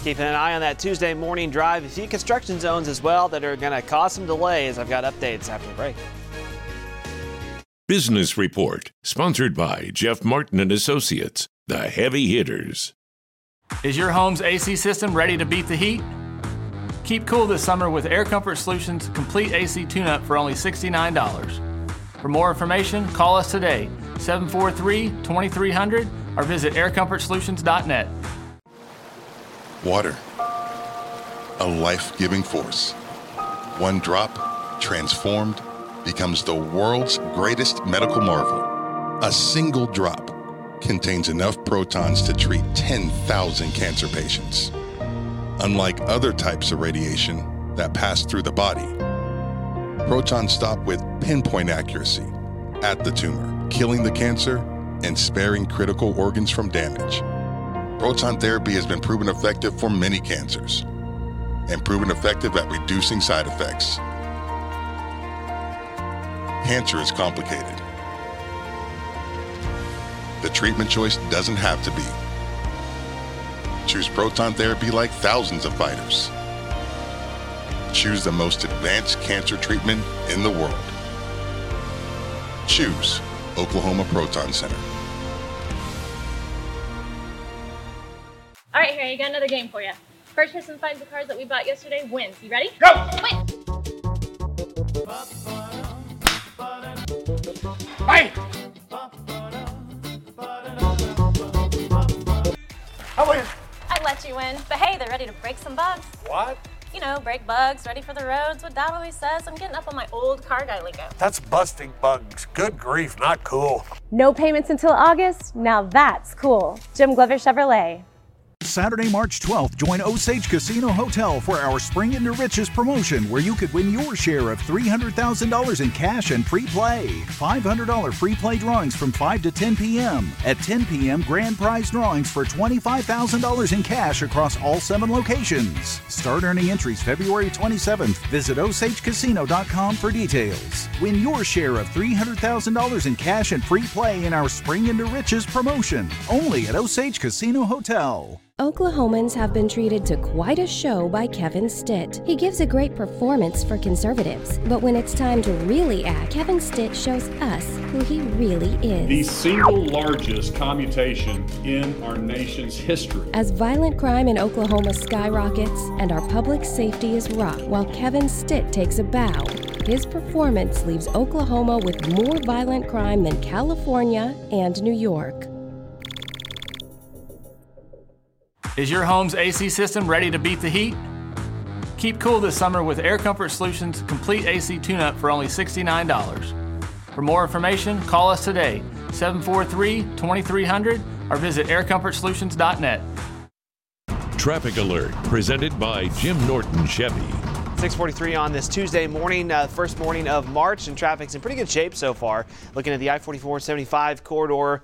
Keeping an eye on that Tuesday morning drive. A few construction zones as well that are going to cause some delays. I've got updates after the break. Business Report, sponsored by Jeff Martin and Associates, the heavy hitters. Is your home's AC system ready to beat the heat? Keep cool this summer with Air Comfort Solutions complete AC tune-up for only $69. For more information, call us today, 743-2300 or visit aircomfortsolutions.net. Water, a life giving force. One drop, transformed, becomes the world's greatest medical marvel. A single drop contains enough protons to treat 10,000 cancer patients. Unlike other types of radiation that pass through the body, protons stop with pinpoint accuracy at the tumor, killing the cancer and sparing critical organs from damage. Proton therapy has been proven effective for many cancers and proven effective at reducing side effects. Cancer is complicated. The treatment choice doesn't have to be. Choose proton therapy like thousands of fighters. Choose the most advanced cancer treatment in the world. Choose Oklahoma Proton Center. All right, here, I got another game for you. First person finds the cards that we bought yesterday wins. You ready? Go! Win! Hey! I win. I let you win, but hey, they're ready to break some bugs. What? You know, break bugs, ready for the roads. What Dad always says. I'm getting up on my old car guy lingo. That's busting bugs. Good grief, not cool. No payments until August? Now that's cool. Jim Glover Chevrolet. Saturday, March 12th, join Osage Casino Hotel for our Spring into Riches promotion where you could win your share of $300,000 in cash and free play. $500 free play drawings from 5 to 10 p.m. At 10 p.m., grand prize drawings for $25,000 in cash across all seven locations. Start earning entries February 27th. Visit OsageCasino.com for details. Win your share of $300,000 in cash and free play in our Spring into Riches promotion. Only at Osage Casino Hotel. Oklahomans have been treated to quite a show by Kevin Stitt. He gives a great performance for conservatives, but when it's time to really act, Kevin Stitt shows us who he really is. The single largest commutation in our nation's history. As violent crime in Oklahoma skyrockets and our public safety is rocked while Kevin Stitt takes a bow, his performance leaves Oklahoma with more violent crime than California and New York. Is your home's AC system ready to beat the heat? Keep cool this summer with Air Comfort Solutions Complete AC Tune Up for only $69. For more information, call us today, 743 2300, or visit aircomfortsolutions.net. Traffic Alert, presented by Jim Norton Chevy. 643 on this Tuesday morning, uh, first morning of March, and traffic's in pretty good shape so far. Looking at the I 44 75 corridor,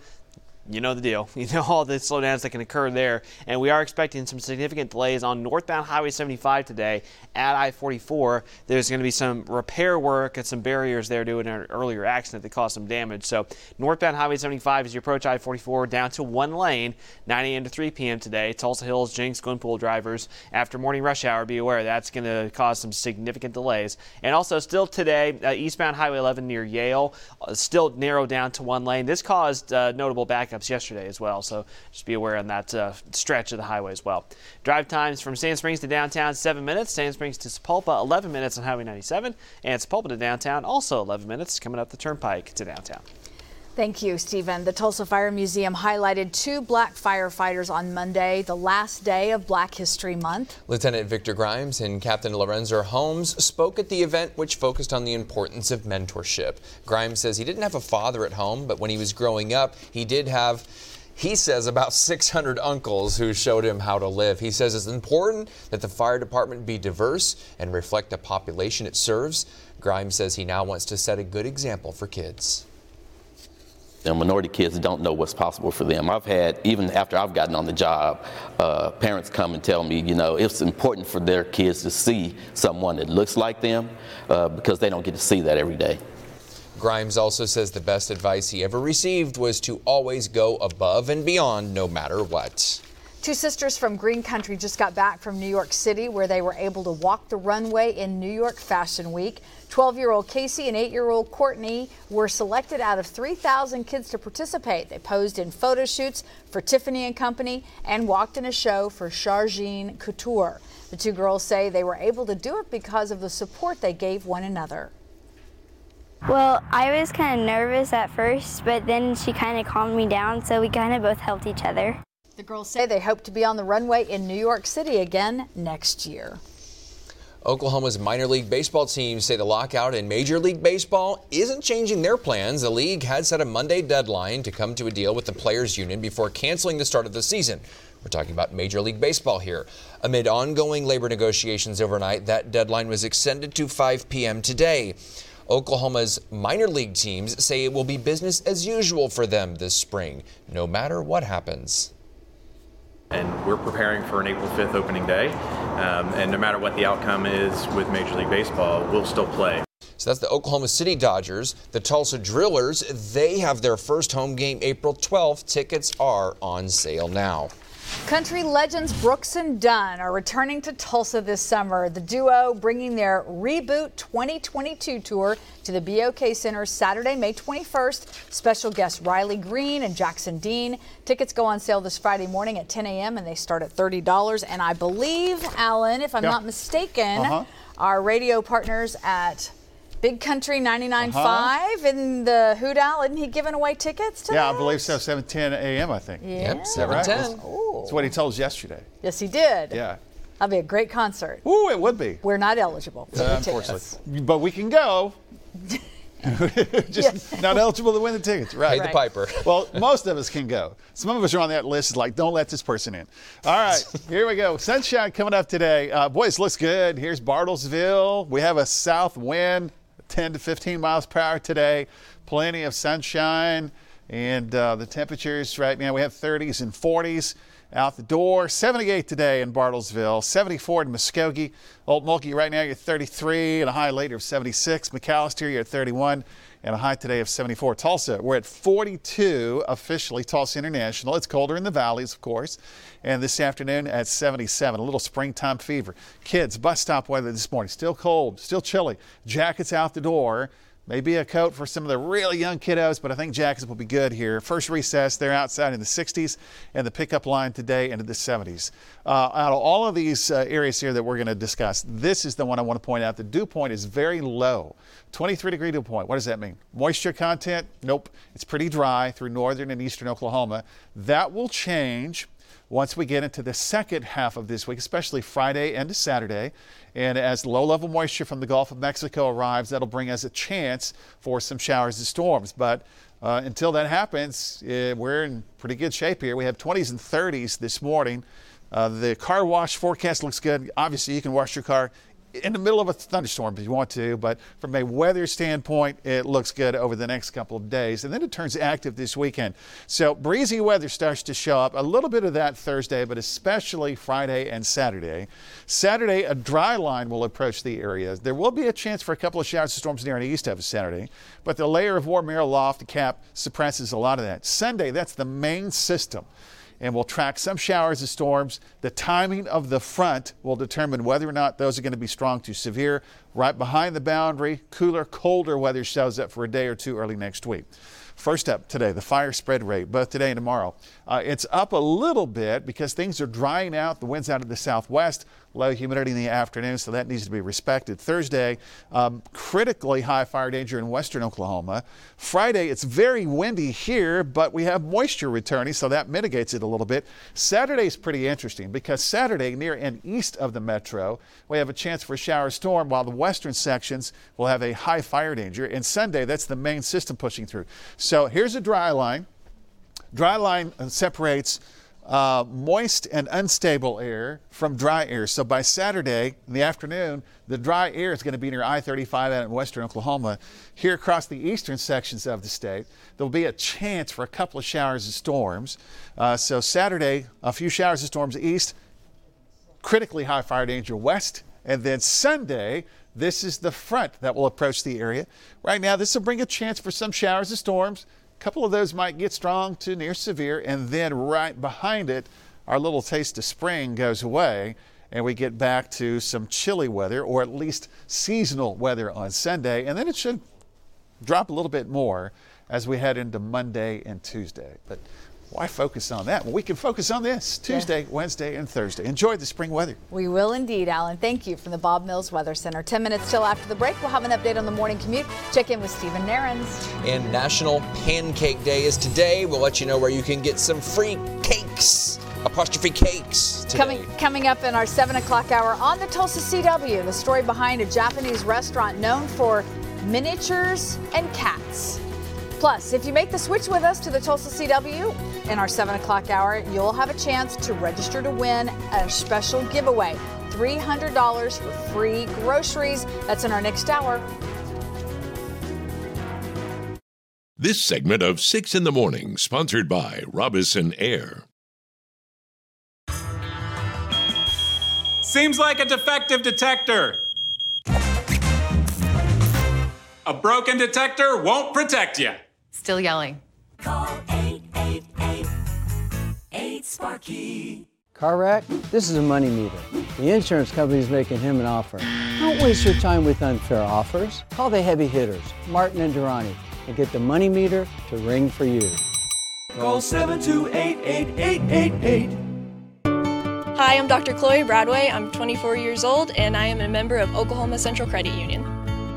you know the deal. [laughs] You know all the slowdowns that can occur there. And we are expecting some significant delays on northbound Highway 75 today at I 44. There's going to be some repair work at some barriers there due to an earlier accident that caused some damage. So, northbound Highway 75 as you approach I 44 down to one lane, 9 a.m. to 3 p.m. today. Tulsa Hills, Jenks, Glenpool drivers, after morning rush hour, be aware that's going to cause some significant delays. And also, still today, uh, eastbound Highway 11 near Yale, uh, still narrowed down to one lane. This caused uh, notable backups yesterday as well. So just be aware on that uh, stretch of the highway as well. Drive times from Sand Springs to downtown, 7 minutes. Sand Springs to Sapulpa, 11 minutes on Highway 97. And Sapulpa to downtown, also 11 minutes coming up the turnpike to downtown. Thank you, Stephen. The Tulsa Fire Museum highlighted two black firefighters on Monday, the last day of Black History Month. Lieutenant Victor Grimes and Captain Lorenzo Holmes spoke at the event, which focused on the importance of mentorship. Grimes says he didn't have a father at home, but when he was growing up, he did have he says about 600 uncles who showed him how to live. He says it's important that the fire department be diverse and reflect the population it serves. Grimes says he now wants to set a good example for kids. The minority kids don't know what's possible for them. I've had, even after I've gotten on the job, uh, parents come and tell me, you know, it's important for their kids to see someone that looks like them uh, because they don't get to see that every day. Grimes also says the best advice he ever received was to always go above and beyond no matter what. Two sisters from Green Country just got back from New York City where they were able to walk the runway in New York Fashion Week. 12 year old Casey and 8 year old Courtney were selected out of 3,000 kids to participate. They posed in photo shoots for Tiffany and Company and walked in a show for Chargine Couture. The two girls say they were able to do it because of the support they gave one another. Well, I was kind of nervous at first, but then she kind of calmed me down, so we kind of both helped each other. The girls say they hope to be on the runway in New York City again next year. Oklahoma's minor league baseball teams say the lockout in Major League Baseball isn't changing their plans. The league had set a Monday deadline to come to a deal with the players' union before canceling the start of the season. We're talking about Major League Baseball here. Amid ongoing labor negotiations overnight, that deadline was extended to 5 p.m. today. Oklahoma's minor league teams say it will be business as usual for them this spring, no matter what happens and we're preparing for an April 5th opening day. Um, and no matter what the outcome is with Major League Baseball, we'll still play. So that's the Oklahoma City Dodgers. The Tulsa Drillers, they have their first home game April 12th. Tickets are on sale now. Country legends Brooks and Dunn are returning to Tulsa this summer. The duo bringing their Reboot 2022 tour to the BOK Center Saturday, May 21st. Special guests Riley Green and Jackson Dean. Tickets go on sale this Friday morning at 10 a.m. and they start at $30. And I believe, Alan, if I'm yeah. not mistaken, uh-huh. our radio partners at Big Country 99.5 uh-huh. in the Hoot Owl. Isn't he giving away tickets to Yeah, I believe so. 7:10 a.m. I think. Yeah. Yep, 7:10. That's that's what he told us yesterday. Yes, he did. Yeah. That'd be a great concert. Ooh, it would be. We're not eligible for uh, the tickets. But we can go. [laughs] just not eligible to win the tickets, right? Pay the piper. [laughs] well, most of us can go. Some of us are on that list. Like, don't let this person in. All right, [laughs] here we go. Sunshine coming up today. Uh, boys, looks good. Here's Bartlesville. We have a south wind 10 to 15 miles per hour today. Plenty of sunshine. And uh, the temperatures right now, we have 30s and 40s out the door. 78 today in Bartlesville, 74 in Muskogee. Okmulgee right now, you're 33 and a high later of 76. McAlester, you're at 31 and a high today of 74. Tulsa, we're at 42 officially, Tulsa International. It's colder in the valleys, of course. And this afternoon at 77, a little springtime fever. Kids, bus stop weather this morning, still cold, still chilly. Jackets out the door. Maybe a coat for some of the really young kiddos, but I think jackets will be good here. First recess, they're outside in the 60s, and the pickup line today into the 70s. Uh, out of all of these uh, areas here that we're going to discuss, this is the one I want to point out. The dew point is very low 23 degree dew point. What does that mean? Moisture content? Nope. It's pretty dry through northern and eastern Oklahoma. That will change once we get into the second half of this week, especially Friday and Saturday. And as low level moisture from the Gulf of Mexico arrives, that'll bring us a chance for some showers and storms. But uh, until that happens, uh, we're in pretty good shape here. We have 20s and 30s this morning. Uh, the car wash forecast looks good. Obviously, you can wash your car in the middle of a thunderstorm if you want to, but from a weather standpoint, it looks good over the next couple of days. And then it turns active this weekend. So breezy weather starts to show up. A little bit of that Thursday, but especially Friday and Saturday. Saturday, a dry line will approach the area. There will be a chance for a couple of showers and storms near and east of Saturday, but the layer of warm air aloft the cap suppresses a lot of that. Sunday, that's the main system and we'll track some showers and storms. The timing of the front will determine whether or not those are going to be strong to severe. Right behind the boundary, cooler, colder weather shows up for a day or two early next week. First up today, the fire spread rate, both today and tomorrow. Uh, it's up a little bit because things are drying out. The wind's out of the southwest, low humidity in the afternoon, so that needs to be respected. Thursday, um, critically high fire danger in western Oklahoma. Friday, it's very windy here, but we have moisture returning, so that mitigates it a little bit. Saturday is pretty interesting because Saturday, near and east of the metro, we have a chance for a shower storm, while the western sections will have a high fire danger. And Sunday, that's the main system pushing through. So here's a dry line. Dry line separates uh, moist and unstable air from dry air. So by Saturday in the afternoon, the dry air is going to be near I 35 out in western Oklahoma. Here across the eastern sections of the state, there'll be a chance for a couple of showers and storms. Uh, so Saturday, a few showers and storms east, critically high fire danger west. And then Sunday, this is the front that will approach the area. Right now, this will bring a chance for some showers and storms. A couple of those might get strong to near severe, and then right behind it, our little taste of spring goes away, and we get back to some chilly weather, or at least seasonal weather on Sunday, and then it should drop a little bit more as we head into Monday and Tuesday. But why focus on that? Well, we can focus on this Tuesday, yeah. Wednesday, and Thursday. Enjoy the spring weather. We will indeed, Alan. Thank you from the Bob Mills Weather Center. 10 minutes till after the break. We'll have an update on the morning commute. Check in with Stephen Nehrenz. And National Pancake Day is today. We'll let you know where you can get some free cakes apostrophe cakes today. Coming, coming up in our 7 o'clock hour on the Tulsa CW, the story behind a Japanese restaurant known for miniatures and cats. Plus, if you make the switch with us to the Tulsa CW in our 7 o'clock hour, you'll have a chance to register to win a special giveaway $300 for free groceries. That's in our next hour. This segment of 6 in the Morning, sponsored by Robison Air. Seems like a defective detector. A broken detector won't protect you. Still yelling. Call 888 Sparky. Car wreck? This is a money meter. The insurance company is making him an offer. Don't waste your time with unfair offers. Call the heavy hitters, Martin and Durrani, and get the money meter to ring for you. Call 728 Hi, I'm Dr. Chloe Bradway. I'm 24 years old and I am a member of Oklahoma Central Credit Union.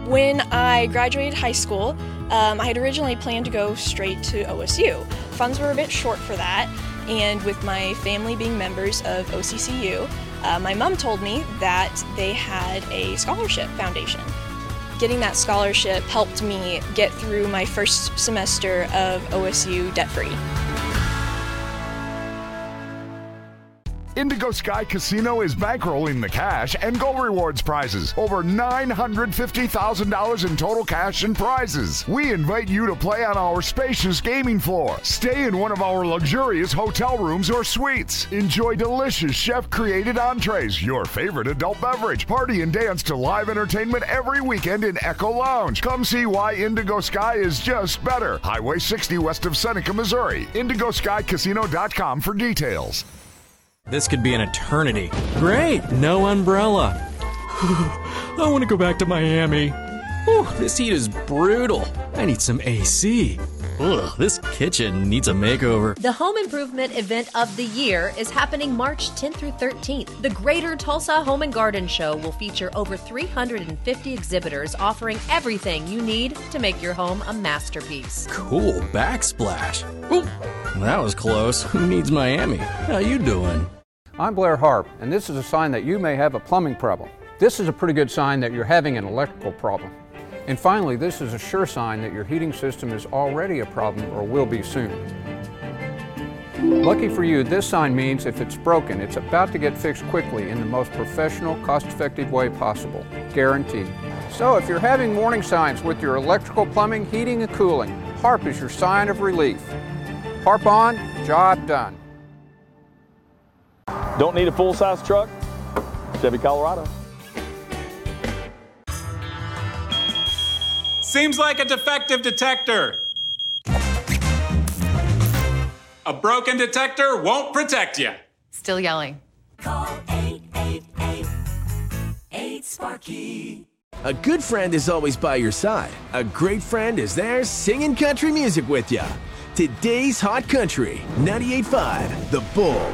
When I graduated high school, um, I had originally planned to go straight to OSU. Funds were a bit short for that, and with my family being members of OCCU, uh, my mom told me that they had a scholarship foundation. Getting that scholarship helped me get through my first semester of OSU debt free. Indigo Sky Casino is bankrolling the cash and gold rewards prizes. Over $950,000 in total cash and prizes. We invite you to play on our spacious gaming floor. Stay in one of our luxurious hotel rooms or suites. Enjoy delicious chef created entrees, your favorite adult beverage. Party and dance to live entertainment every weekend in Echo Lounge. Come see why Indigo Sky is just better. Highway 60 west of Seneca, Missouri. IndigoSkyCasino.com for details. This could be an eternity. Great, no umbrella. I want to go back to Miami. Whew, this heat is brutal. I need some AC. Ugh, this kitchen needs a makeover. The home improvement event of the year is happening March 10th through 13th. The Greater Tulsa Home and Garden Show will feature over 350 exhibitors offering everything you need to make your home a masterpiece. Cool backsplash. Ooh, that was close. Who needs Miami? How you doing? I'm Blair Harp, and this is a sign that you may have a plumbing problem. This is a pretty good sign that you're having an electrical problem. And finally, this is a sure sign that your heating system is already a problem or will be soon. Lucky for you, this sign means if it's broken, it's about to get fixed quickly in the most professional, cost-effective way possible. Guaranteed. So if you're having warning signs with your electrical, plumbing, heating, and cooling, HARP is your sign of relief. HARP on, job done. Don't need a full-size truck? Chevy Colorado. Seems like a defective detector. A broken detector won't protect you. Still yelling. Call 888 Sparky. A good friend is always by your side. A great friend is there singing country music with you. Today's Hot Country 98.5 The Bull.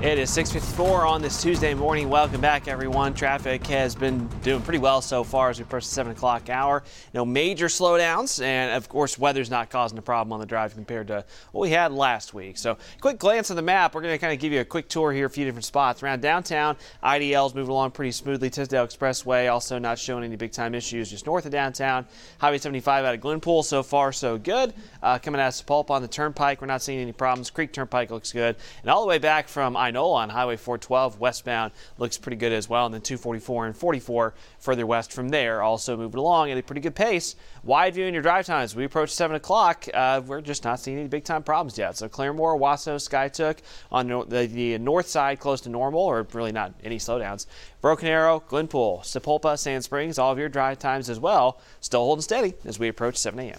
It is 6:54 on this Tuesday morning. Welcome back, everyone. Traffic has been doing pretty well so far as we approach the seven o'clock hour. No major slowdowns, and of course, weather's not causing a problem on the drive compared to what we had last week. So, quick glance on the map. We're going to kind of give you a quick tour here, a few different spots around downtown. IDL's moving along pretty smoothly. Tisdale Expressway also not showing any big time issues just north of downtown. Highway 75 out of Glenpool so far so good. Uh, coming out of Sapulpa on the Turnpike, we're not seeing any problems. Creek Turnpike looks good, and all the way back from Inola on Highway 412 westbound looks pretty good as well. And then 244 and 44 further west from there also moving along at a pretty good pace. Wide view in your drive times. We approach 7 o'clock. Uh, we're just not seeing any big time problems yet. So Claremore, Owasso, Skiatook on the, the north side close to normal or really not any slowdowns. Broken Arrow, Glenpool, Sapulpa, Sand Springs, all of your drive times as well. Still holding steady as we approach 7 a.m.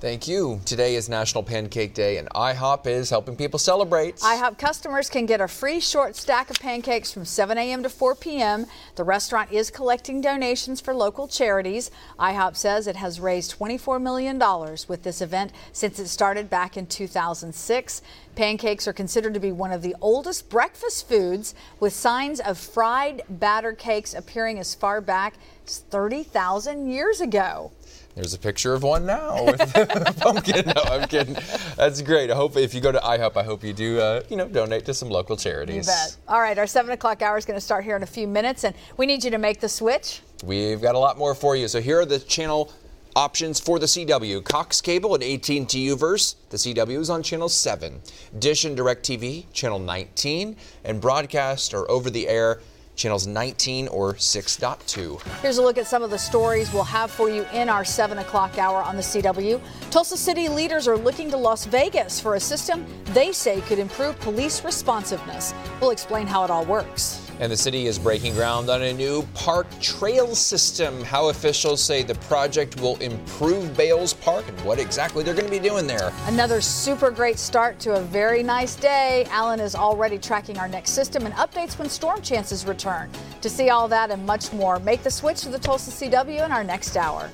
Thank you. Today is National Pancake Day, and IHOP is helping people celebrate. IHOP customers can get a free short stack of pancakes from 7 a.m. to 4 p.m. The restaurant is collecting donations for local charities. IHOP says it has raised $24 million with this event since it started back in 2006. Pancakes are considered to be one of the oldest breakfast foods, with signs of fried batter cakes appearing as far back as 30,000 years ago. There's a picture of one now with [laughs] pumpkin. No, I'm kidding. That's great. I hope if you go to IHOP, I hope you do, uh, you know, donate to some local charities. You bet. All right, our seven o'clock hour is going to start here in a few minutes, and we need you to make the switch. We've got a lot more for you. So here are the channel options for the CW. Cox Cable and AT&T Uverse. The CW is on channel 7. Dish and DirecTV, channel 19. And broadcast or over the air channels 19 or 6.2. Here's a look at some of the stories we'll have for you in our 7 o'clock hour on the CW. Tulsa City leaders are looking to Las Vegas for a system they say could improve police responsiveness. We'll explain how it all works. And the city is breaking ground on a new park trail system. How officials say the project will improve Bales Park and what exactly they're going to be doing there. Another super great start to a very nice day. Alan is already tracking our next system and updates when storm chances To see all that and much more, make the switch to the Tulsa CW in our next hour.